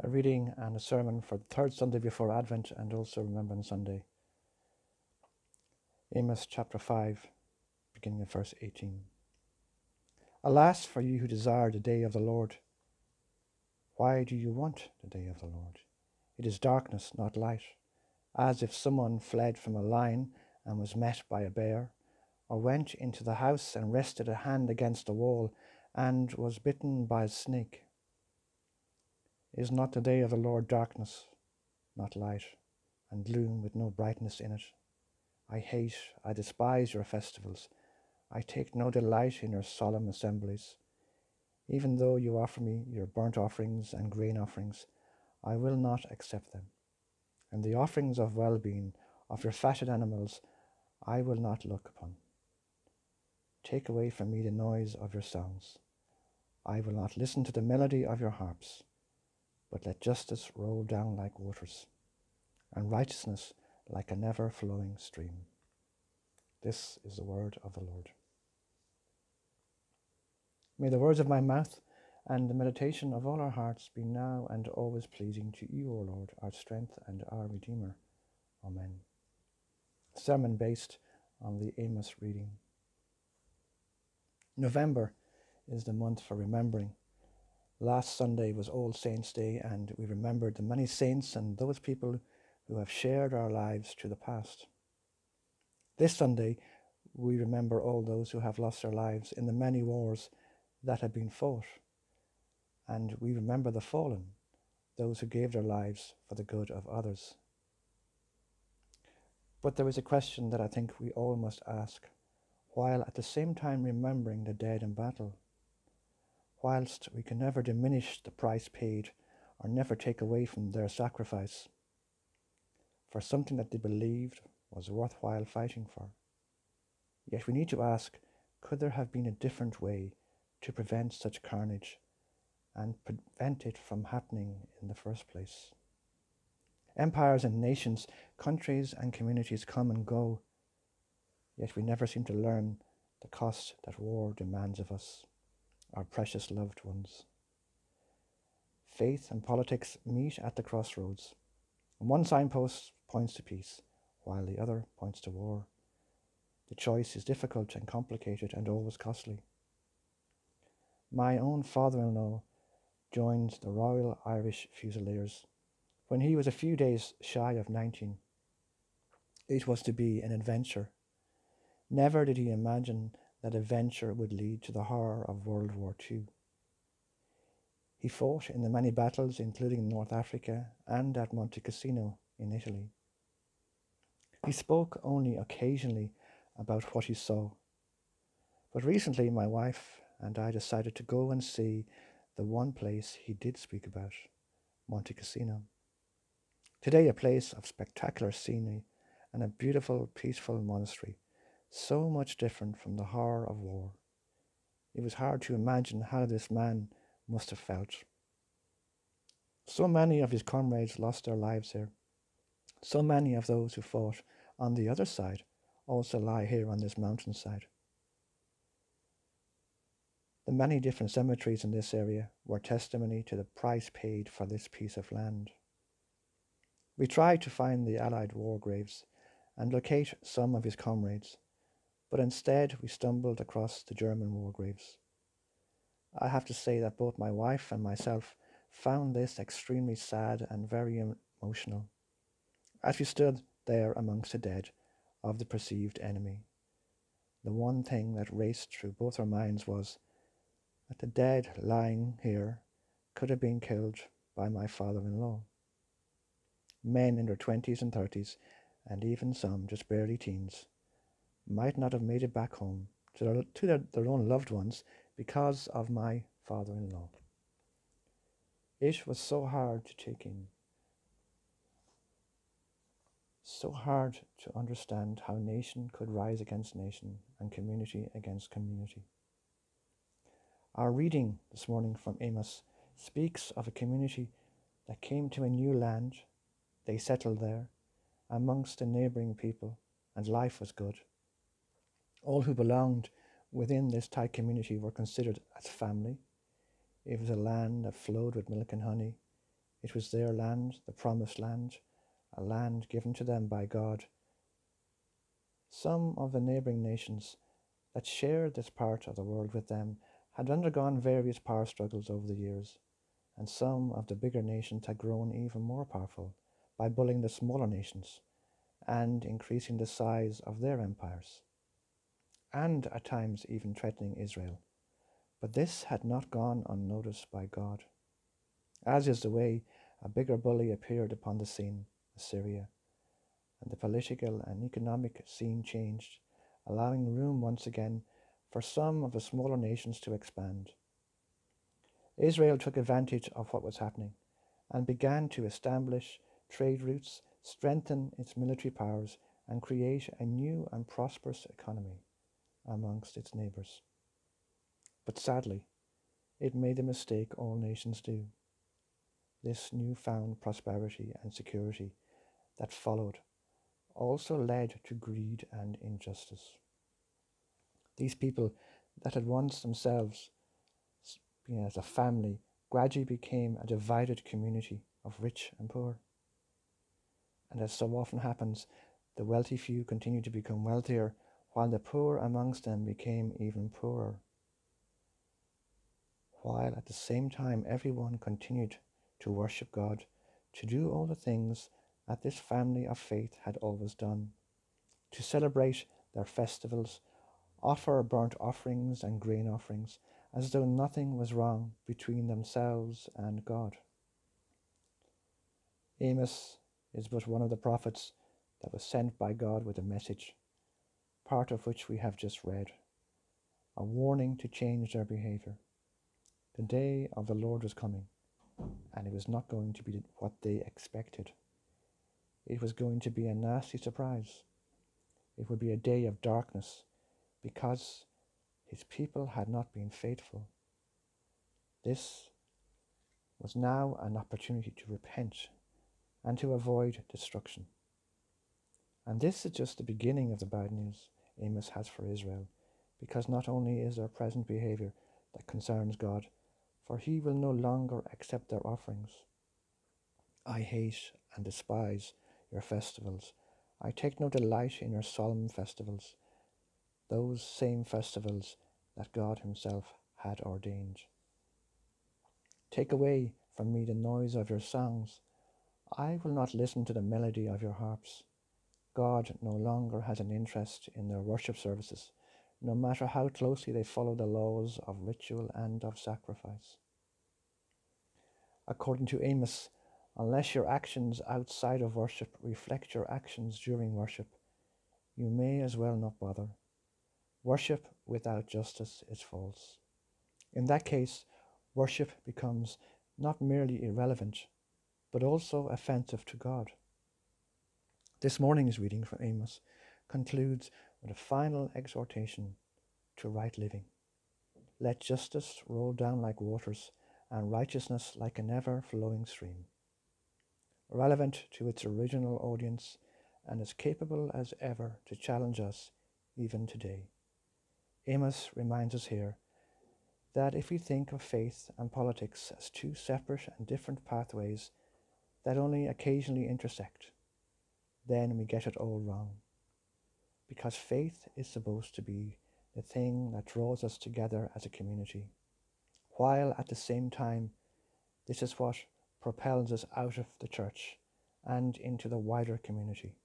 a reading and a sermon for the third Sunday before Advent and also Remembrance Sunday. Amos chapter 5, beginning at verse 18. Alas for you who desire the day of the Lord. Why do you want the day of the Lord? It is darkness, not light, as if someone fled from a lion and was met by a bear, or went into the house and rested a hand against a wall and was bitten by a snake. Is not the day of the Lord darkness, not light, and gloom with no brightness in it? I hate, I despise your festivals. I take no delight in your solemn assemblies. Even though you offer me your burnt offerings and grain offerings, I will not accept them. And the offerings of well being of your fatted animals I will not look upon. Take away from me the noise of your songs. I will not listen to the melody of your harps but let justice roll down like waters, and righteousness like a never flowing stream. This is the word of the Lord. May the words of my mouth and the meditation of all our hearts be now and always pleasing to you, O Lord, our strength and our Redeemer. Amen. Sermon based on the Amos reading. November is the month for remembering Last Sunday was All Saints' Day, and we remembered the many saints and those people who have shared our lives to the past. This Sunday, we remember all those who have lost their lives in the many wars that have been fought, and we remember the fallen, those who gave their lives for the good of others. But there is a question that I think we all must ask, while at the same time remembering the dead in battle whilst we can never diminish the price paid or never take away from their sacrifice for something that they believed was worthwhile fighting for. Yet we need to ask could there have been a different way to prevent such carnage and prevent it from happening in the first place? Empires and nations, countries and communities come and go, yet we never seem to learn the cost that war demands of us our precious loved ones. Faith and politics meet at the crossroads. and one signpost points to peace, while the other points to war. The choice is difficult and complicated and always costly. My own father in law joined the Royal Irish Fusiliers when he was a few days shy of 19. It was to be an adventure. Never did he imagine that adventure would lead to the horror of World War II. He fought in the many battles, including in North Africa and at Monte Cassino in Italy. He spoke only occasionally about what he saw. But recently, my wife and I decided to go and see the one place he did speak about, Monte Cassino. Today, a place of spectacular scenery and a beautiful, peaceful monastery so much different from the horror of war. It was hard to imagine how this man must have felt. So many of his comrades lost their lives here. So many of those who fought on the other side also lie here on this mountainside. The many different cemeteries in this area were testimony to the price paid for this piece of land. We tried to find the Allied war graves and locate some of his comrades, but instead we stumbled across the German war graves. I have to say that both my wife and myself found this extremely sad and very emotional, as we stood there amongst the dead of the perceived enemy. The one thing that raced through both our minds was that the dead lying here could have been killed by my father in law. Men in their twenties and thirties, and even some just barely teens, might not have made it back home to their, to their, their own loved ones because of my father in law. It was so hard to take in, so hard to understand how nation could rise against nation and community against community. Our reading this morning from Amos speaks of a community that came to a new land. They settled there amongst the neighbouring people, and life was good. All who belonged within this tight community were considered as family. It was a land that flowed with milk and honey. It was their land, the promised land, a land given to them by God. Some of the neighbouring nations that shared this part of the world with them had undergone various power struggles over the years, and some of the bigger nations had grown even more powerful by bullying the smaller nations and increasing the size of their empires, and at times even threatening Israel. But this had not gone unnoticed by God. As is the way, a bigger bully appeared upon the scene, Assyria, and the political and economic scene changed, allowing room once again for some of the smaller nations to expand. Israel took advantage of what was happening and began to establish trade routes, strengthen its military powers, and create a new and prosperous economy amongst its neighbours. But sadly, it made the mistake all nations do. This newfound prosperity and security that followed also led to greed and injustice. These people that had once themselves been as a family gradually became a divided community of rich and poor. And as so often happens, the wealthy few continued to become wealthier, while the poor amongst them became even poorer while at the same time everyone continued to worship God, to do all the things that this family of faith had always done, to celebrate their festivals, offer burnt offerings and grain offerings, as though nothing was wrong between themselves and God. Amos is but one of the prophets that was sent by God with a message, part of which we have just read, a warning to change their behavior. The day of the Lord was coming, and it was not going to be what they expected. It was going to be a nasty surprise. It would be a day of darkness because his people had not been faithful. This was now an opportunity to repent and to avoid destruction. And this is just the beginning of the bad news Amos has for Israel, because not only is their present behavior that concerns God, for he will no longer accept their offerings. I hate and despise your festivals. I take no delight in your solemn festivals, those same festivals that God Himself had ordained. Take away from me the noise of your songs. I will not listen to the melody of your harps. God no longer has an interest in their worship services no matter how closely they follow the laws of ritual and of sacrifice. According to Amos, unless your actions outside of worship reflect your actions during worship, you may as well not bother. Worship without justice is false. In that case, worship becomes not merely irrelevant, but also offensive to God. This morning's reading from Amos concludes with a final exhortation to right living. Let justice roll down like waters and righteousness like an ever flowing stream. Relevant to its original audience and as capable as ever to challenge us even today. Amos reminds us here that if we think of faith and politics as two separate and different pathways that only occasionally intersect, then we get it all wrong because faith is supposed to be the thing that draws us together as a community, while at the same time, this is what propels us out of the church and into the wider community,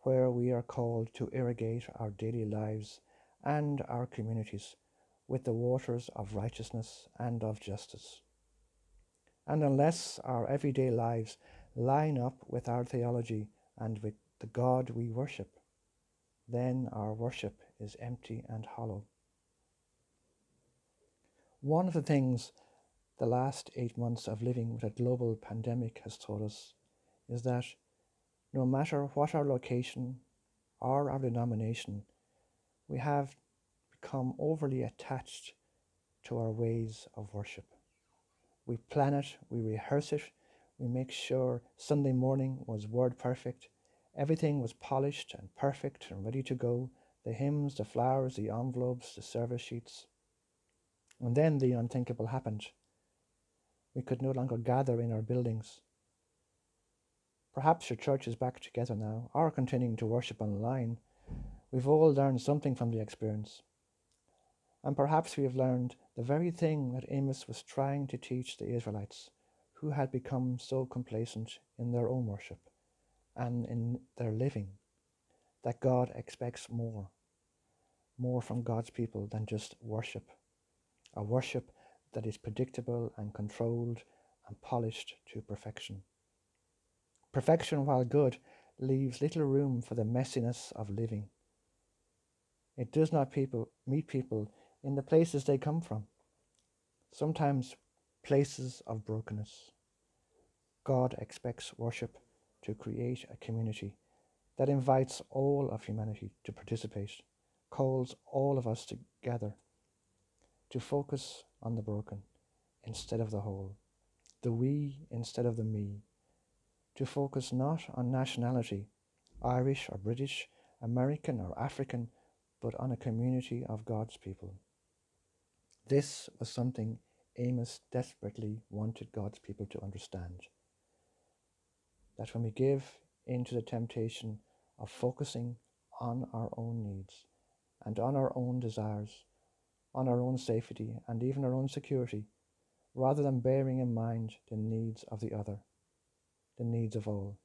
where we are called to irrigate our daily lives and our communities with the waters of righteousness and of justice. And unless our everyday lives line up with our theology and with the God we worship, then our worship is empty and hollow. One of the things the last eight months of living with a global pandemic has taught us is that no matter what our location or our denomination, we have become overly attached to our ways of worship. We plan it, we rehearse it, we make sure Sunday morning was word perfect, Everything was polished and perfect and ready to go the hymns, the flowers, the envelopes, the service sheets. And then the unthinkable happened. We could no longer gather in our buildings. Perhaps your church is back together now, or continuing to worship online. We've all learned something from the experience. And perhaps we have learned the very thing that Amos was trying to teach the Israelites, who had become so complacent in their own worship and in their living, that God expects more, more from God's people than just worship, a worship that is predictable and controlled and polished to perfection. Perfection, while good, leaves little room for the messiness of living. It does not people meet people in the places they come from, sometimes places of brokenness. God expects worship to create a community that invites all of humanity to participate, calls all of us together to focus on the broken instead of the whole, the we instead of the me, to focus not on nationality, Irish or British, American or African, but on a community of God's people. This was something Amos desperately wanted God's people to understand. That when we give into the temptation of focusing on our own needs and on our own desires, on our own safety and even our own security, rather than bearing in mind the needs of the other, the needs of all,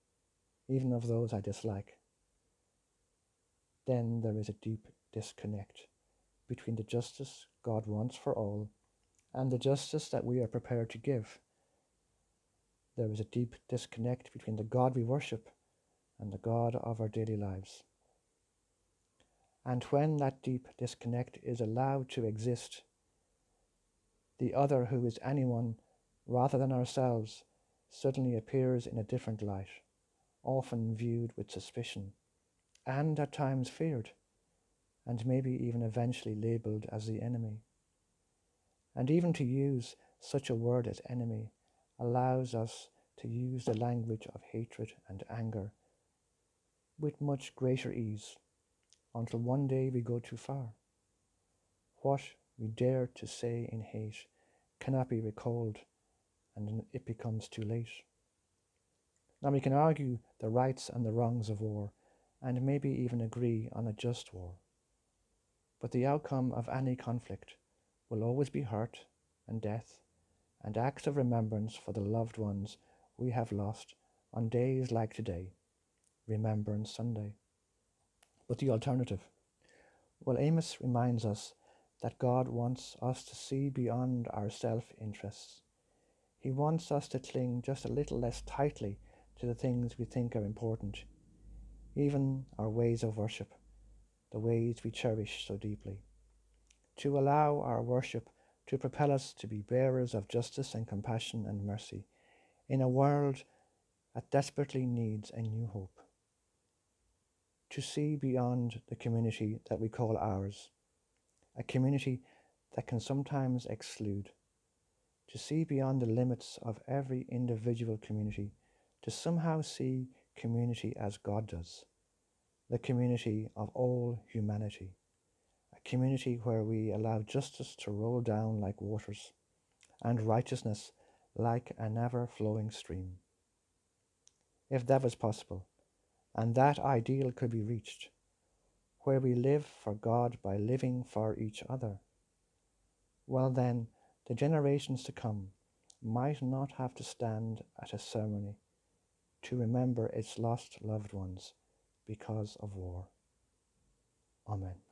even of those I dislike, then there is a deep disconnect between the justice God wants for all and the justice that we are prepared to give. There is a deep disconnect between the God we worship and the God of our daily lives. And when that deep disconnect is allowed to exist, the other, who is anyone rather than ourselves, suddenly appears in a different light, often viewed with suspicion, and at times feared and maybe even eventually labelled as the enemy. And even to use such a word as enemy allows us to use the language of hatred and anger with much greater ease until one day we go too far. What we dare to say in hate cannot be recalled and it becomes too late. Now we can argue the rights and the wrongs of war and maybe even agree on a just war. But the outcome of any conflict will always be hurt and death and acts of remembrance for the loved ones we have lost on days like today, Remembrance Sunday. But the alternative? Well, Amos reminds us that God wants us to see beyond our self interests. He wants us to cling just a little less tightly to the things we think are important, even our ways of worship the ways we cherish so deeply. To allow our worship to propel us to be bearers of justice and compassion and mercy in a world that desperately needs a new hope. To see beyond the community that we call ours, a community that can sometimes exclude. To see beyond the limits of every individual community, to somehow see community as God does the community of all humanity, community where we allow justice to roll down like waters and righteousness like an ever flowing stream. If that was possible, and that ideal could be reached, where we live for God by living for each other, well then, the generations to come might not have to stand at a ceremony to remember its lost loved ones because of war. Amen.